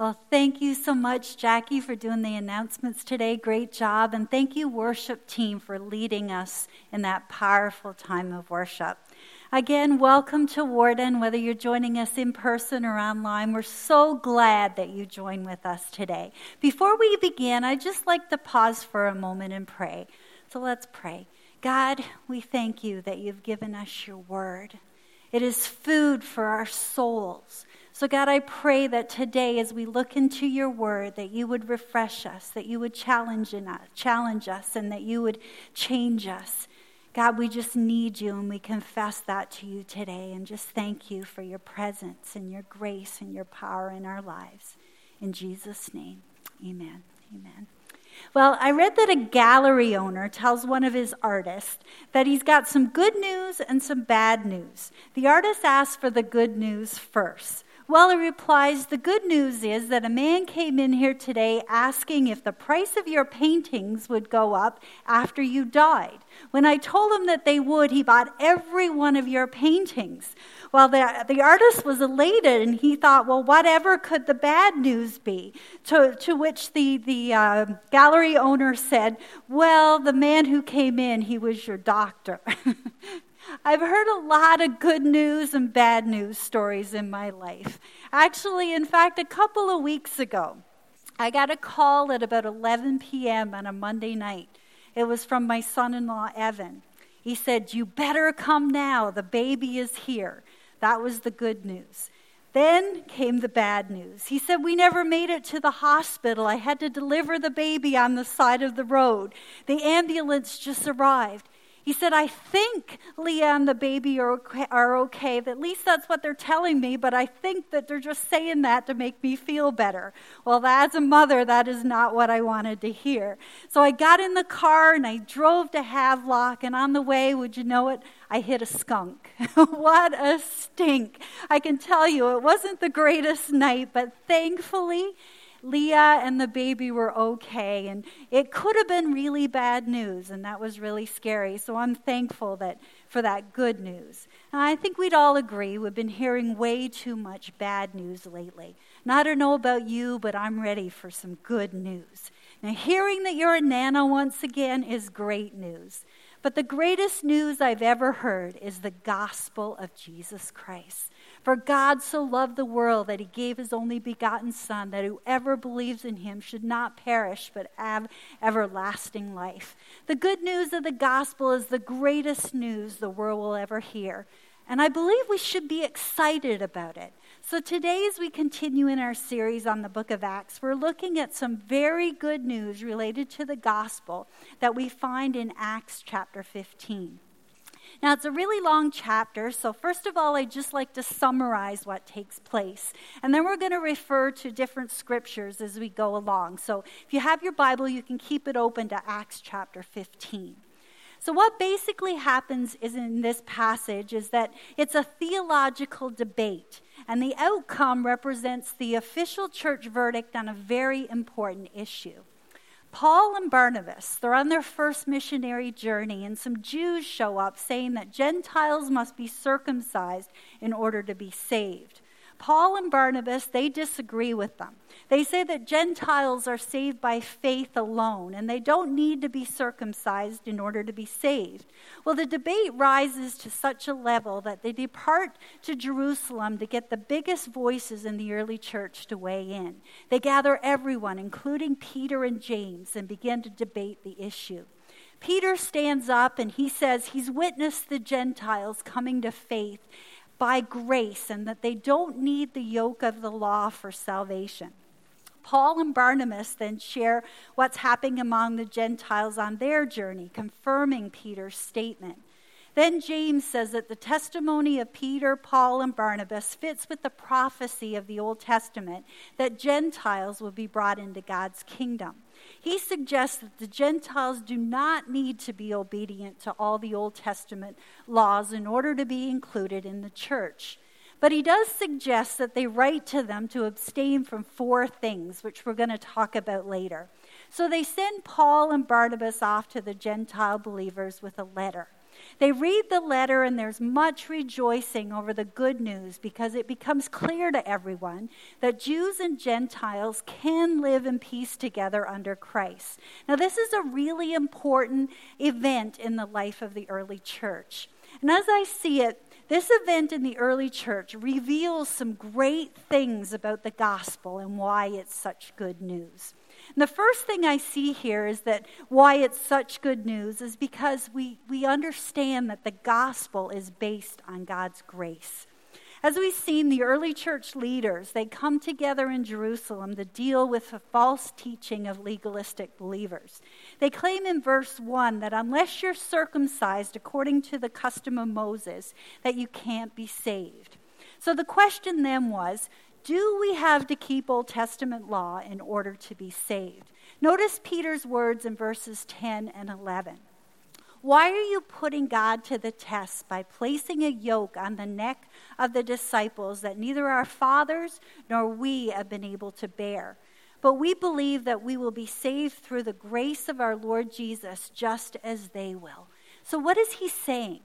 Well, thank you so much, Jackie, for doing the announcements today. Great job. And thank you, worship team, for leading us in that powerful time of worship. Again, welcome to Warden, whether you're joining us in person or online. We're so glad that you join with us today. Before we begin, I'd just like to pause for a moment and pray. So let's pray. God, we thank you that you've given us your word. It is food for our souls. So, God, I pray that today, as we look into your word, that you would refresh us, that you would challenge, us, challenge us, and that you would change us. God, we just need you, and we confess that to you today. And just thank you for your presence and your grace and your power in our lives. In Jesus' name, amen. Amen. Well, I read that a gallery owner tells one of his artists that he's got some good news and some bad news. The artist asks for the good news first. Well, he replies, The good news is that a man came in here today asking if the price of your paintings would go up after you died. When I told him that they would, he bought every one of your paintings. Well, the, the artist was elated and he thought, well, whatever could the bad news be? To, to which the, the uh, gallery owner said, well, the man who came in, he was your doctor. I've heard a lot of good news and bad news stories in my life. Actually, in fact, a couple of weeks ago, I got a call at about 11 p.m. on a Monday night. It was from my son in law, Evan. He said, You better come now. The baby is here. That was the good news. Then came the bad news. He said, We never made it to the hospital. I had to deliver the baby on the side of the road. The ambulance just arrived. He said, I think Leah and the baby are okay, are okay. At least that's what they're telling me, but I think that they're just saying that to make me feel better. Well, as a mother, that is not what I wanted to hear. So I got in the car and I drove to Havelock, and on the way, would you know it? I hit a skunk. what a stink. I can tell you, it wasn't the greatest night, but thankfully, Leah and the baby were okay. And it could have been really bad news, and that was really scary. So I'm thankful that for that good news. And I think we'd all agree we've been hearing way too much bad news lately. And I don't know about you, but I'm ready for some good news. Now, hearing that you're a nana once again is great news. But the greatest news I've ever heard is the gospel of Jesus Christ. For God so loved the world that he gave his only begotten Son, that whoever believes in him should not perish, but have everlasting life. The good news of the gospel is the greatest news the world will ever hear. And I believe we should be excited about it. So, today, as we continue in our series on the book of Acts, we're looking at some very good news related to the gospel that we find in Acts chapter 15. Now, it's a really long chapter, so first of all, I'd just like to summarize what takes place. And then we're going to refer to different scriptures as we go along. So if you have your Bible, you can keep it open to Acts chapter 15. So, what basically happens is in this passage is that it's a theological debate, and the outcome represents the official church verdict on a very important issue. Paul and Barnabas, they're on their first missionary journey, and some Jews show up saying that Gentiles must be circumcised in order to be saved. Paul and Barnabas, they disagree with them. They say that Gentiles are saved by faith alone and they don't need to be circumcised in order to be saved. Well, the debate rises to such a level that they depart to Jerusalem to get the biggest voices in the early church to weigh in. They gather everyone, including Peter and James, and begin to debate the issue. Peter stands up and he says he's witnessed the Gentiles coming to faith by grace and that they don't need the yoke of the law for salvation. Paul and Barnabas then share what's happening among the Gentiles on their journey, confirming Peter's statement. Then James says that the testimony of Peter, Paul, and Barnabas fits with the prophecy of the Old Testament that Gentiles will be brought into God's kingdom. He suggests that the Gentiles do not need to be obedient to all the Old Testament laws in order to be included in the church. But he does suggest that they write to them to abstain from four things, which we're going to talk about later. So they send Paul and Barnabas off to the Gentile believers with a letter. They read the letter, and there's much rejoicing over the good news because it becomes clear to everyone that Jews and Gentiles can live in peace together under Christ. Now, this is a really important event in the life of the early church. And as I see it, this event in the early church reveals some great things about the gospel and why it's such good news. And the first thing I see here is that why it's such good news is because we, we understand that the gospel is based on God's grace. As we've seen, the early church leaders, they come together in Jerusalem to deal with the false teaching of legalistic believers. They claim in verse 1 that unless you're circumcised according to the custom of Moses, that you can't be saved. So the question then was, do we have to keep Old Testament law in order to be saved? Notice Peter's words in verses 10 and 11. Why are you putting God to the test by placing a yoke on the neck of the disciples that neither our fathers nor we have been able to bear? But we believe that we will be saved through the grace of our Lord Jesus, just as they will. So, what is he saying?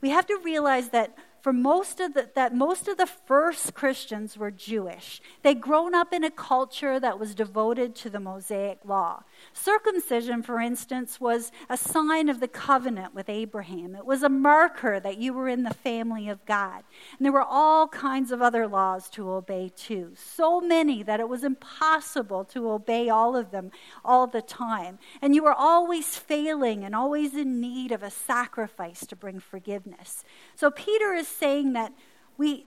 We have to realize that for most of the, that most of the first Christians were Jewish. They'd grown up in a culture that was devoted to the Mosaic law. Circumcision, for instance, was a sign of the covenant with Abraham. It was a marker that you were in the family of God. And there were all kinds of other laws to obey too. So many that it was impossible to obey all of them all the time. And you were always failing and always in need of a sacrifice to bring forgiveness. So Peter is saying that we,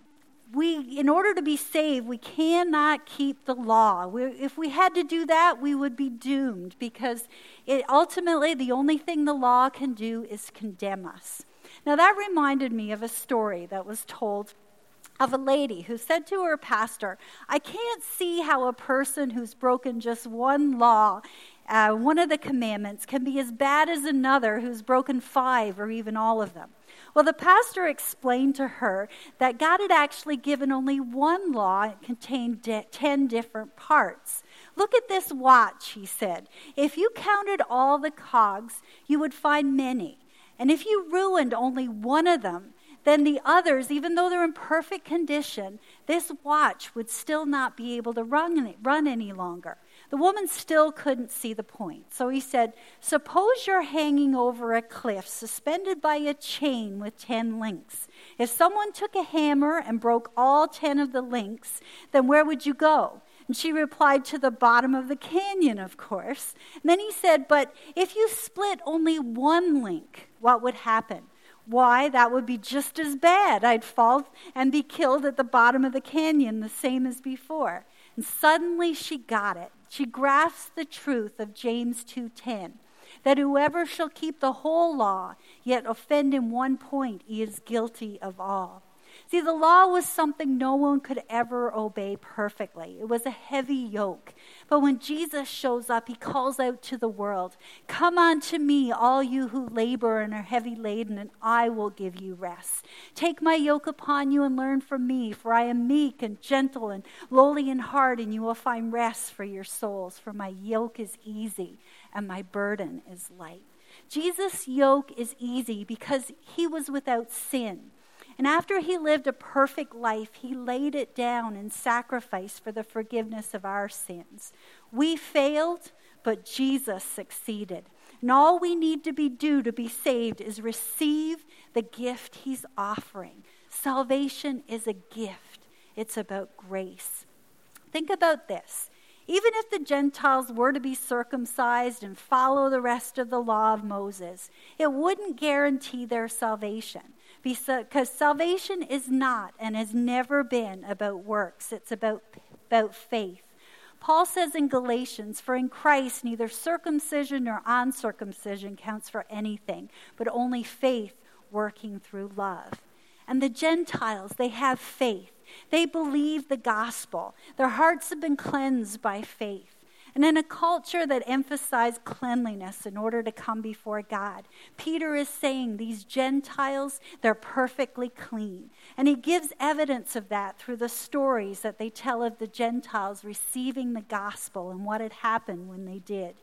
we, in order to be saved, we cannot keep the law. we if we had to do that, we would be doomed because it, ultimately the only thing the law can do is condemn us. Now, that reminded me of a story that was told of a lady who said to her pastor, I can't see how a person who's broken just one law, uh, one of the commandments, can be as bad as another who's broken five or even all of them. Well, the pastor explained to her that God had actually given only one law. It contained de- 10 different parts. Look at this watch, he said. If you counted all the cogs, you would find many. And if you ruined only one of them, then the others, even though they're in perfect condition, this watch would still not be able to run, run any longer. The woman still couldn't see the point. So he said, Suppose you're hanging over a cliff, suspended by a chain with 10 links. If someone took a hammer and broke all 10 of the links, then where would you go? And she replied, To the bottom of the canyon, of course. And then he said, But if you split only one link, what would happen? Why, that would be just as bad. I'd fall and be killed at the bottom of the canyon, the same as before. And suddenly she got it. She grasps the truth of James 2:10 that whoever shall keep the whole law yet offend in one point he is guilty of all. See, the law was something no one could ever obey perfectly. It was a heavy yoke. But when Jesus shows up, he calls out to the world Come unto me, all you who labor and are heavy laden, and I will give you rest. Take my yoke upon you and learn from me, for I am meek and gentle and lowly in heart, and you will find rest for your souls. For my yoke is easy and my burden is light. Jesus' yoke is easy because he was without sin. And after he lived a perfect life, he laid it down in sacrifice for the forgiveness of our sins. We failed, but Jesus succeeded. And all we need to be do to be saved is receive the gift he's offering. Salvation is a gift. It's about grace. Think about this. Even if the Gentiles were to be circumcised and follow the rest of the law of Moses, it wouldn't guarantee their salvation. Because salvation is not and has never been about works, it's about, about faith. Paul says in Galatians, For in Christ neither circumcision nor uncircumcision counts for anything, but only faith working through love. And the Gentiles, they have faith. They believe the gospel. Their hearts have been cleansed by faith. And in a culture that emphasized cleanliness in order to come before God, Peter is saying these Gentiles, they're perfectly clean. And he gives evidence of that through the stories that they tell of the Gentiles receiving the gospel and what had happened when they did.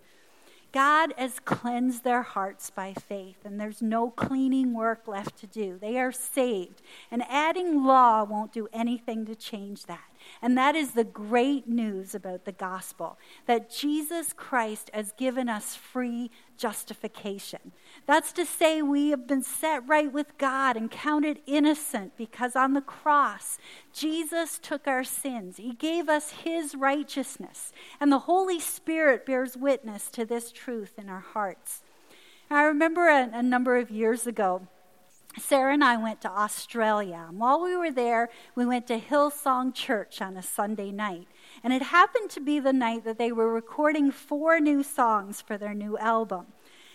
God has cleansed their hearts by faith, and there's no cleaning work left to do. They are saved, and adding law won't do anything to change that. And that is the great news about the gospel that Jesus Christ has given us free justification. That's to say, we have been set right with God and counted innocent because on the cross, Jesus took our sins. He gave us his righteousness. And the Holy Spirit bears witness to this truth in our hearts. I remember a, a number of years ago, Sarah and I went to Australia. And while we were there, we went to Hillsong Church on a Sunday night. And it happened to be the night that they were recording four new songs for their new album.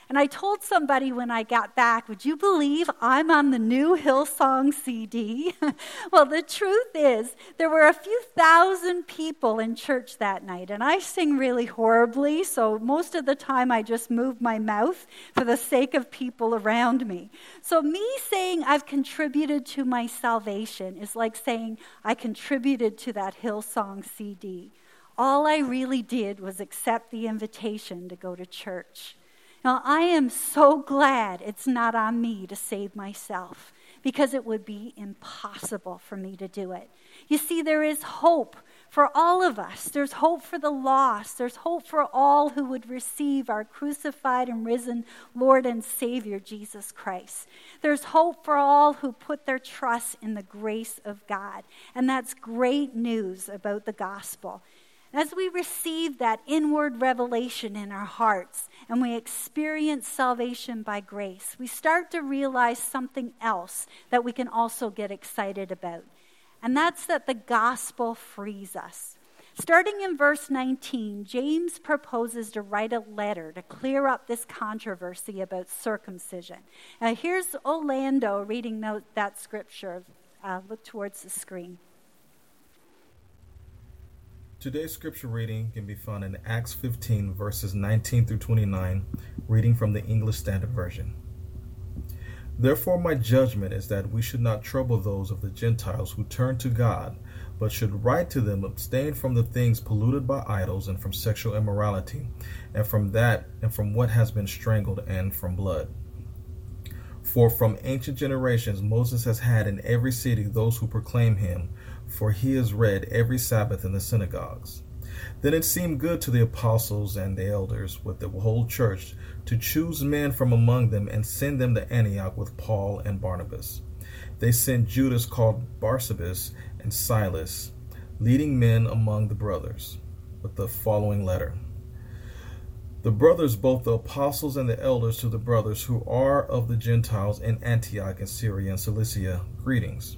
And I told somebody when I got back, would you believe I'm on the new Hillsong CD? well, the truth is, there were a few thousand people in church that night, and I sing really horribly, so most of the time I just move my mouth for the sake of people around me. So, me saying I've contributed to my salvation is like saying I contributed to that Hillsong CD. All I really did was accept the invitation to go to church. Now, I am so glad it's not on me to save myself because it would be impossible for me to do it. You see, there is hope for all of us. There's hope for the lost. There's hope for all who would receive our crucified and risen Lord and Savior, Jesus Christ. There's hope for all who put their trust in the grace of God. And that's great news about the gospel. As we receive that inward revelation in our hearts and we experience salvation by grace, we start to realize something else that we can also get excited about. And that's that the gospel frees us. Starting in verse 19, James proposes to write a letter to clear up this controversy about circumcision. Now, here's Orlando reading that scripture. Uh, look towards the screen. Today's scripture reading can be found in Acts 15, verses 19 through 29, reading from the English Standard Version. Therefore, my judgment is that we should not trouble those of the Gentiles who turn to God, but should write to them abstain from the things polluted by idols, and from sexual immorality, and from that, and from what has been strangled, and from blood. For from ancient generations Moses has had in every city those who proclaim him for he is read every Sabbath in the synagogues. Then it seemed good to the apostles and the elders with the whole church to choose men from among them and send them to Antioch with Paul and Barnabas. They sent Judas called Barsabbas and Silas, leading men among the brothers, with the following letter. The brothers, both the apostles and the elders to the brothers who are of the Gentiles in Antioch and Syria and Cilicia, greetings.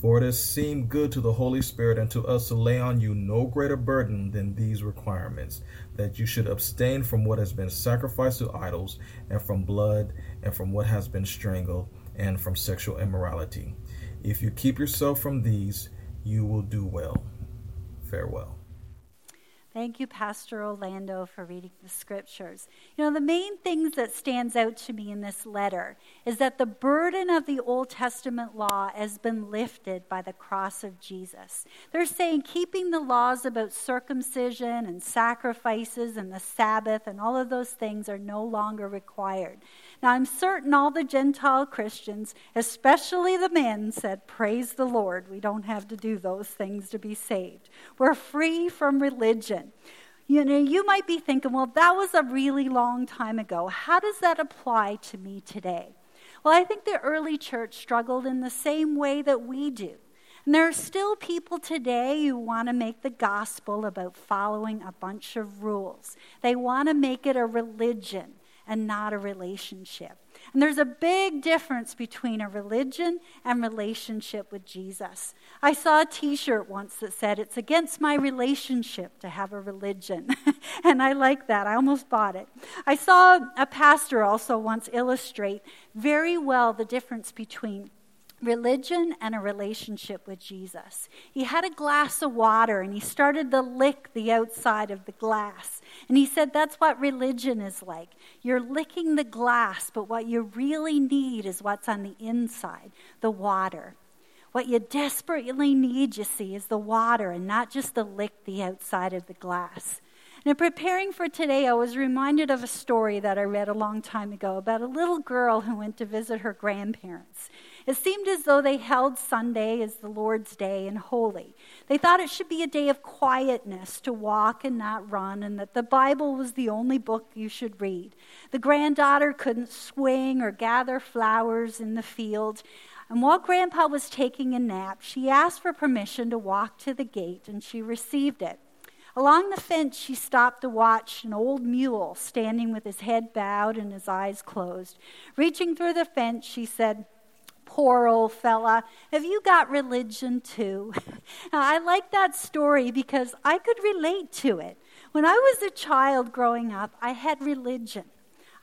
For it has seemed good to the Holy Spirit and to us to lay on you no greater burden than these requirements that you should abstain from what has been sacrificed to idols, and from blood, and from what has been strangled, and from sexual immorality. If you keep yourself from these, you will do well. Farewell. Thank you, Pastor Orlando, for reading the scriptures. You know, the main things that stands out to me in this letter is that the burden of the Old Testament law has been lifted by the cross of Jesus. They're saying keeping the laws about circumcision and sacrifices and the Sabbath and all of those things are no longer required. Now, I'm certain all the Gentile Christians, especially the men, said, Praise the Lord. We don't have to do those things to be saved. We're free from religion. You know, you might be thinking, well, that was a really long time ago. How does that apply to me today? Well, I think the early church struggled in the same way that we do. And there are still people today who want to make the gospel about following a bunch of rules. They want to make it a religion and not a relationship. And there's a big difference between a religion and relationship with Jesus. I saw a t shirt once that said, It's against my relationship to have a religion. and I like that. I almost bought it. I saw a pastor also once illustrate very well the difference between religion and a relationship with Jesus. He had a glass of water and he started to lick the outside of the glass. And he said that's what religion is like. You're licking the glass, but what you really need is what's on the inside the water. What you desperately need, you see, is the water and not just to lick the outside of the glass. And in preparing for today, I was reminded of a story that I read a long time ago about a little girl who went to visit her grandparents. It seemed as though they held Sunday as the Lord's day and holy. They thought it should be a day of quietness to walk and not run, and that the Bible was the only book you should read. The granddaughter couldn't swing or gather flowers in the field. And while Grandpa was taking a nap, she asked for permission to walk to the gate, and she received it. Along the fence, she stopped to watch an old mule standing with his head bowed and his eyes closed. Reaching through the fence, she said, Poor old fella, have you got religion too? I like that story because I could relate to it. When I was a child growing up, I had religion.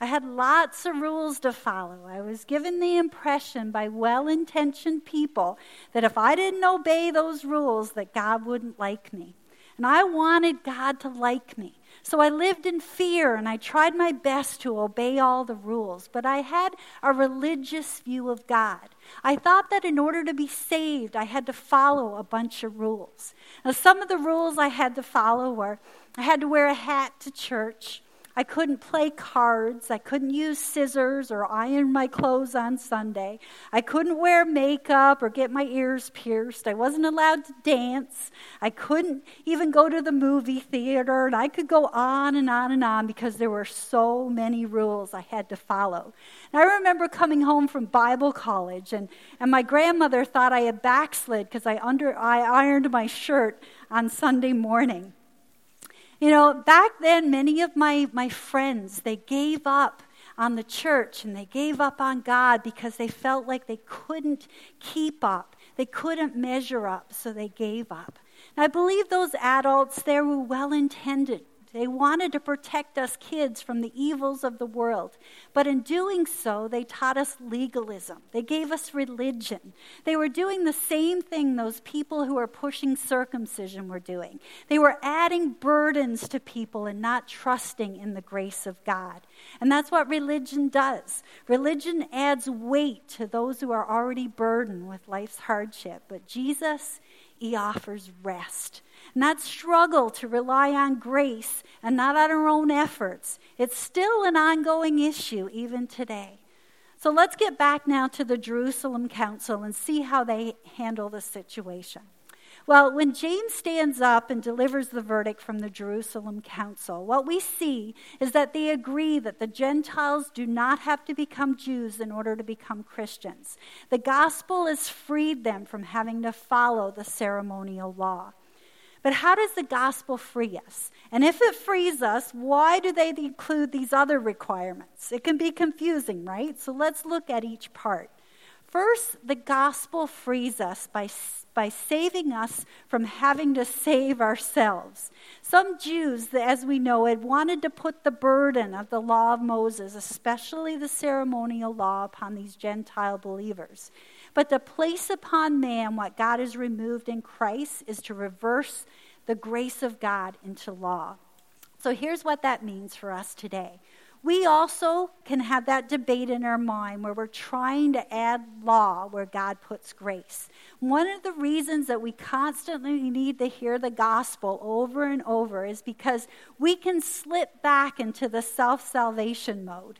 I had lots of rules to follow. I was given the impression by well intentioned people that if I didn't obey those rules, that God wouldn't like me. And I wanted God to like me. So I lived in fear and I tried my best to obey all the rules. But I had a religious view of God. I thought that in order to be saved, I had to follow a bunch of rules. Now, some of the rules I had to follow were I had to wear a hat to church. I couldn't play cards. I couldn't use scissors or iron my clothes on Sunday. I couldn't wear makeup or get my ears pierced. I wasn't allowed to dance. I couldn't even go to the movie theater. And I could go on and on and on because there were so many rules I had to follow. And I remember coming home from Bible college, and, and my grandmother thought I had backslid because I, under, I ironed my shirt on Sunday morning. You know, back then, many of my, my friends, they gave up on the church and they gave up on God because they felt like they couldn't keep up. They couldn't measure up, so they gave up. And I believe those adults there were well intended. They wanted to protect us kids from the evils of the world. But in doing so, they taught us legalism. They gave us religion. They were doing the same thing those people who are pushing circumcision were doing. They were adding burdens to people and not trusting in the grace of God. And that's what religion does. Religion adds weight to those who are already burdened with life's hardship. But Jesus, he offers rest. That struggle to rely on grace and not on our own efforts, it's still an ongoing issue even today. So let's get back now to the Jerusalem Council and see how they handle the situation. Well, when James stands up and delivers the verdict from the Jerusalem Council, what we see is that they agree that the Gentiles do not have to become Jews in order to become Christians. The gospel has freed them from having to follow the ceremonial law. But how does the gospel free us? And if it frees us, why do they include these other requirements? It can be confusing, right? So let's look at each part. First, the gospel frees us by, by saving us from having to save ourselves. Some Jews, as we know, had wanted to put the burden of the law of Moses, especially the ceremonial law, upon these Gentile believers. But to place upon man what God has removed in Christ is to reverse the grace of God into law. So here's what that means for us today. We also can have that debate in our mind where we're trying to add law where God puts grace. One of the reasons that we constantly need to hear the gospel over and over is because we can slip back into the self salvation mode,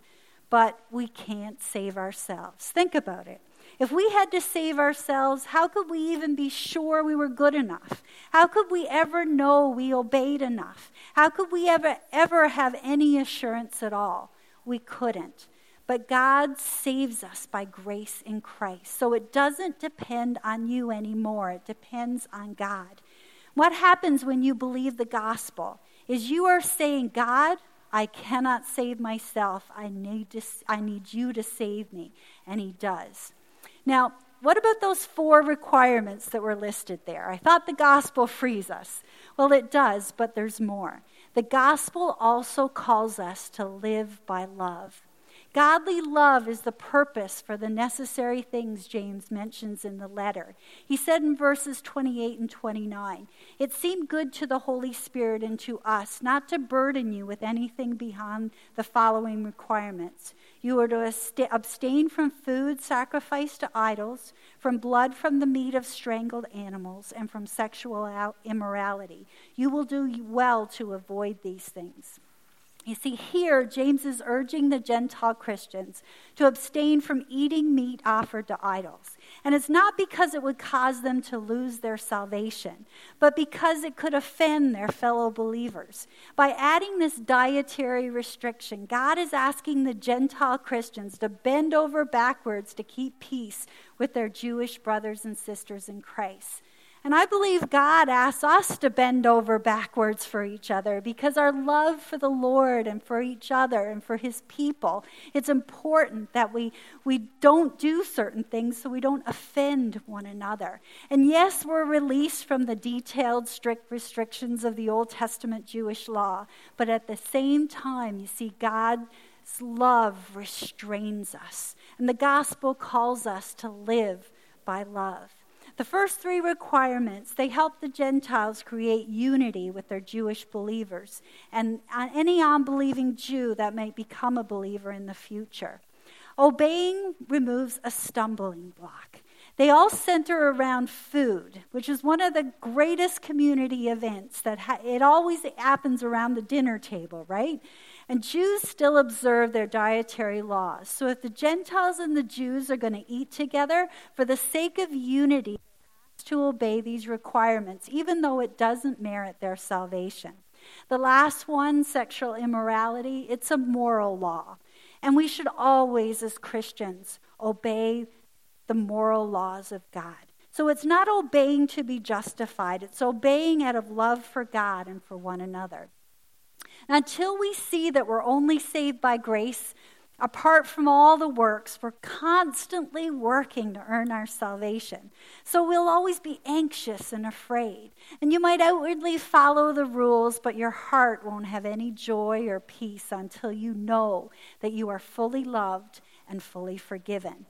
but we can't save ourselves. Think about it. If we had to save ourselves, how could we even be sure we were good enough? How could we ever know we obeyed enough? How could we ever, ever have any assurance at all? We couldn't. But God saves us by grace in Christ. So it doesn't depend on you anymore, it depends on God. What happens when you believe the gospel is you are saying, God, I cannot save myself. I need, to, I need you to save me. And he does. Now, what about those four requirements that were listed there? I thought the gospel frees us. Well, it does, but there's more. The gospel also calls us to live by love. Godly love is the purpose for the necessary things James mentions in the letter. He said in verses 28 and 29 It seemed good to the Holy Spirit and to us not to burden you with anything beyond the following requirements. You are to abstain from food sacrificed to idols, from blood from the meat of strangled animals, and from sexual immorality. You will do well to avoid these things. You see, here, James is urging the Gentile Christians to abstain from eating meat offered to idols. And it's not because it would cause them to lose their salvation, but because it could offend their fellow believers. By adding this dietary restriction, God is asking the Gentile Christians to bend over backwards to keep peace with their Jewish brothers and sisters in Christ. And I believe God asks us to bend over backwards for each other because our love for the Lord and for each other and for his people, it's important that we, we don't do certain things so we don't offend one another. And yes, we're released from the detailed, strict restrictions of the Old Testament Jewish law, but at the same time, you see, God's love restrains us. And the gospel calls us to live by love. The first three requirements, they help the Gentiles create unity with their Jewish believers and uh, any unbelieving Jew that may become a believer in the future. Obeying removes a stumbling block. They all center around food, which is one of the greatest community events that ha- it always happens around the dinner table, right? And Jews still observe their dietary laws. So if the Gentiles and the Jews are going to eat together for the sake of unity, to obey these requirements, even though it doesn't merit their salvation. The last one, sexual immorality, it's a moral law. And we should always, as Christians, obey the moral laws of God. So it's not obeying to be justified, it's obeying out of love for God and for one another. Until we see that we're only saved by grace, Apart from all the works, we're constantly working to earn our salvation. So we'll always be anxious and afraid. And you might outwardly follow the rules, but your heart won't have any joy or peace until you know that you are fully loved and fully forgiven.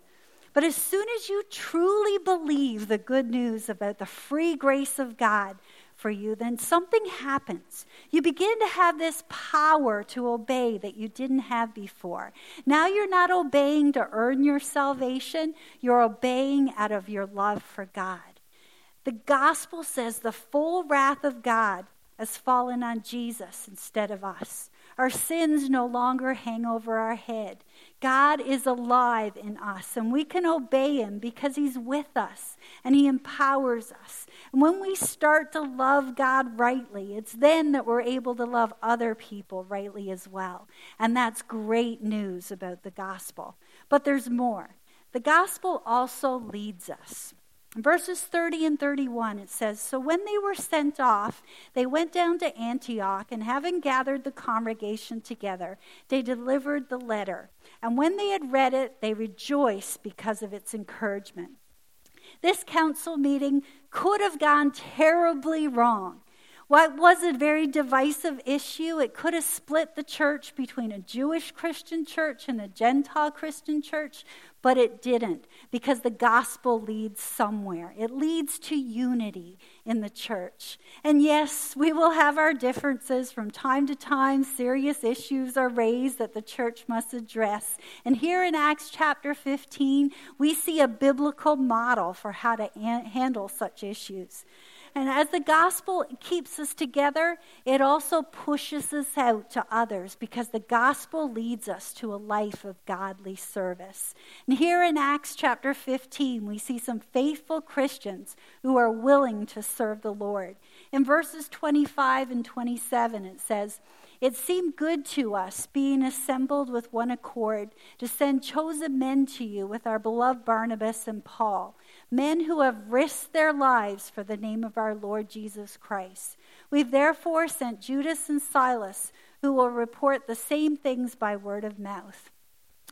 But as soon as you truly believe the good news about the free grace of God, for you, then something happens. You begin to have this power to obey that you didn't have before. Now you're not obeying to earn your salvation, you're obeying out of your love for God. The gospel says the full wrath of God has fallen on Jesus instead of us. Our sins no longer hang over our head. God is alive in us, and we can obey him because he's with us and he empowers us. And when we start to love God rightly, it's then that we're able to love other people rightly as well. And that's great news about the gospel. But there's more. The gospel also leads us. Verses 30 and 31, it says So when they were sent off, they went down to Antioch, and having gathered the congregation together, they delivered the letter. And when they had read it, they rejoiced because of its encouragement. This council meeting could have gone terribly wrong. What was a very divisive issue? It could have split the church between a Jewish Christian church and a Gentile Christian church, but it didn't because the gospel leads somewhere. It leads to unity in the church. And yes, we will have our differences from time to time. Serious issues are raised that the church must address. And here in Acts chapter 15, we see a biblical model for how to handle such issues. And as the gospel keeps us together, it also pushes us out to others because the gospel leads us to a life of godly service. And here in Acts chapter 15, we see some faithful Christians who are willing to serve the Lord. In verses 25 and 27, it says, it seemed good to us, being assembled with one accord, to send chosen men to you with our beloved Barnabas and Paul men who have risked their lives for the name of our Lord Jesus Christ. We've therefore sent Judas and Silas, who will report the same things by word of mouth.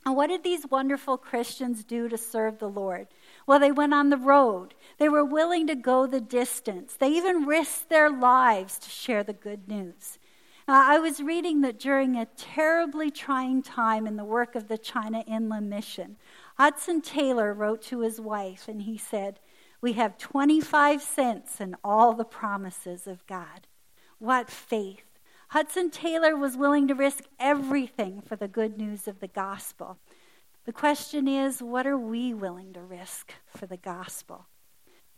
And what did these wonderful Christians do to serve the Lord? Well, they went on the road. They were willing to go the distance. They even risked their lives to share the good news. I was reading that during a terribly trying time in the work of the China Inland Mission, Hudson Taylor wrote to his wife and he said, We have 25 cents and all the promises of God. What faith! Hudson Taylor was willing to risk everything for the good news of the gospel. The question is, what are we willing to risk for the gospel?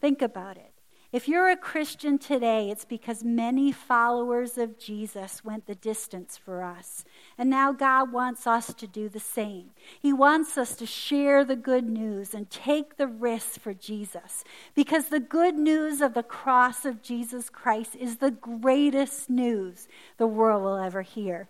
Think about it. If you're a Christian today, it's because many followers of Jesus went the distance for us. And now God wants us to do the same. He wants us to share the good news and take the risk for Jesus. Because the good news of the cross of Jesus Christ is the greatest news the world will ever hear.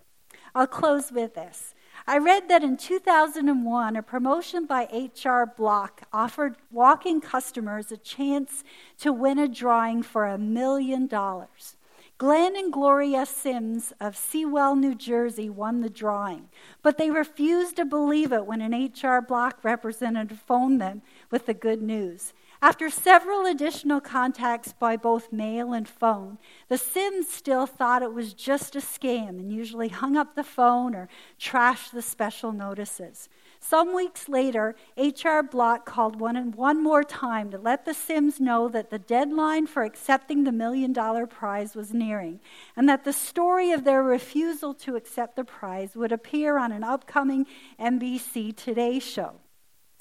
I'll close with this. I read that in 2001, a promotion by H&R Block offered walking customers a chance to win a drawing for a million dollars. Glenn and Gloria Sims of Sewell, New Jersey won the drawing, but they refused to believe it when an H&R Block representative phoned them with the good news. After several additional contacts by both mail and phone, the Sims still thought it was just a scam and usually hung up the phone or trashed the special notices. Some weeks later, H&R Block called one, and one more time to let the Sims know that the deadline for accepting the million dollar prize was nearing and that the story of their refusal to accept the prize would appear on an upcoming NBC Today show.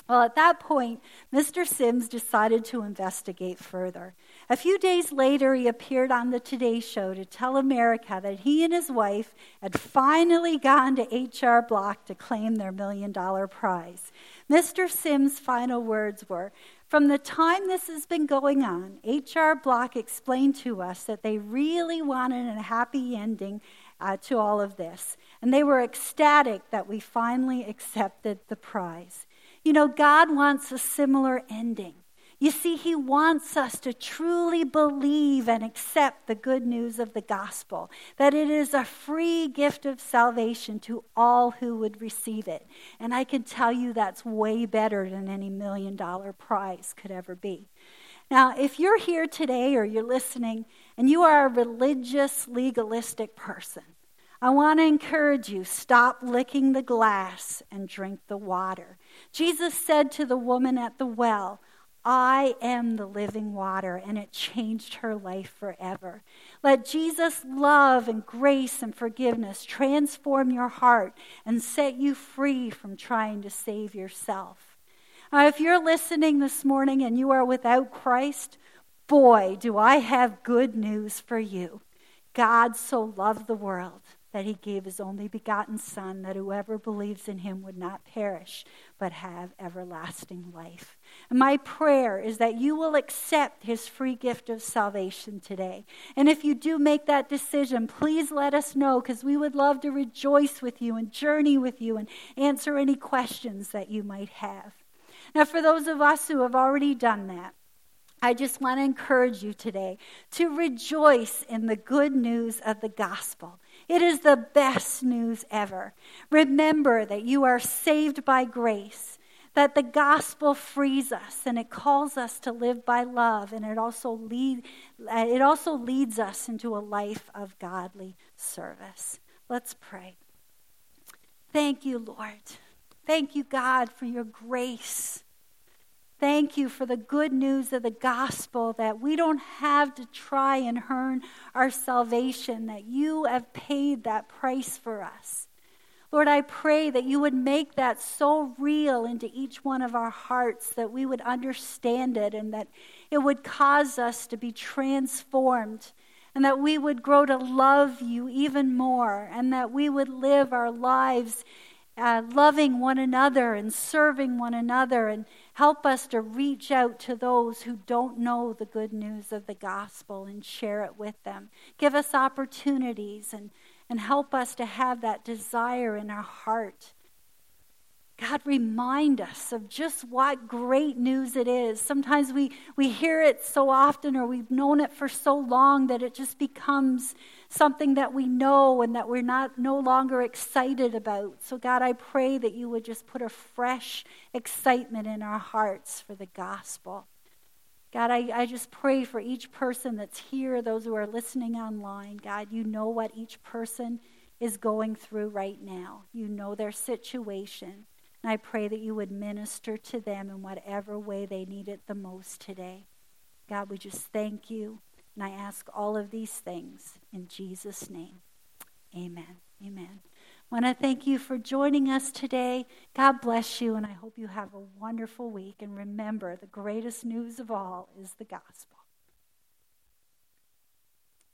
Well, at that point, Mr. Sims decided to investigate further. A few days later, he appeared on the Today Show to tell America that he and his wife had finally gone to H&R Block to claim their million dollar prize. Mr. Sims' final words were From the time this has been going on, H&R Block explained to us that they really wanted a happy ending uh, to all of this, and they were ecstatic that we finally accepted the prize. You know, God wants a similar ending. You see, He wants us to truly believe and accept the good news of the gospel, that it is a free gift of salvation to all who would receive it. And I can tell you that's way better than any million dollar prize could ever be. Now, if you're here today or you're listening and you are a religious, legalistic person, I want to encourage you stop licking the glass and drink the water. Jesus said to the woman at the well, I am the living water, and it changed her life forever. Let Jesus' love and grace and forgiveness transform your heart and set you free from trying to save yourself. Now, if you're listening this morning and you are without Christ, boy, do I have good news for you. God so loved the world that he gave his only begotten Son, that whoever believes in him would not perish, but have everlasting life. And my prayer is that you will accept his free gift of salvation today. And if you do make that decision, please let us know, because we would love to rejoice with you and journey with you and answer any questions that you might have. Now, for those of us who have already done that, I just want to encourage you today to rejoice in the good news of the gospel. It is the best news ever. Remember that you are saved by grace, that the gospel frees us and it calls us to live by love, and it also, lead, uh, it also leads us into a life of godly service. Let's pray. Thank you, Lord. Thank you, God, for your grace. Thank you for the good news of the gospel that we don't have to try and earn our salvation, that you have paid that price for us. Lord, I pray that you would make that so real into each one of our hearts that we would understand it and that it would cause us to be transformed and that we would grow to love you even more and that we would live our lives uh, loving one another and serving one another and Help us to reach out to those who don't know the good news of the gospel and share it with them. Give us opportunities and, and help us to have that desire in our heart God, remind us of just what great news it is. Sometimes we, we hear it so often or we've known it for so long that it just becomes something that we know and that we're not no longer excited about. So, God, I pray that you would just put a fresh excitement in our hearts for the gospel. God, I, I just pray for each person that's here, those who are listening online. God, you know what each person is going through right now. You know their situation. And I pray that you would minister to them in whatever way they need it the most today. God, we just thank you. And I ask all of these things in Jesus' name. Amen. Amen. I want to thank you for joining us today. God bless you, and I hope you have a wonderful week. And remember, the greatest news of all is the gospel.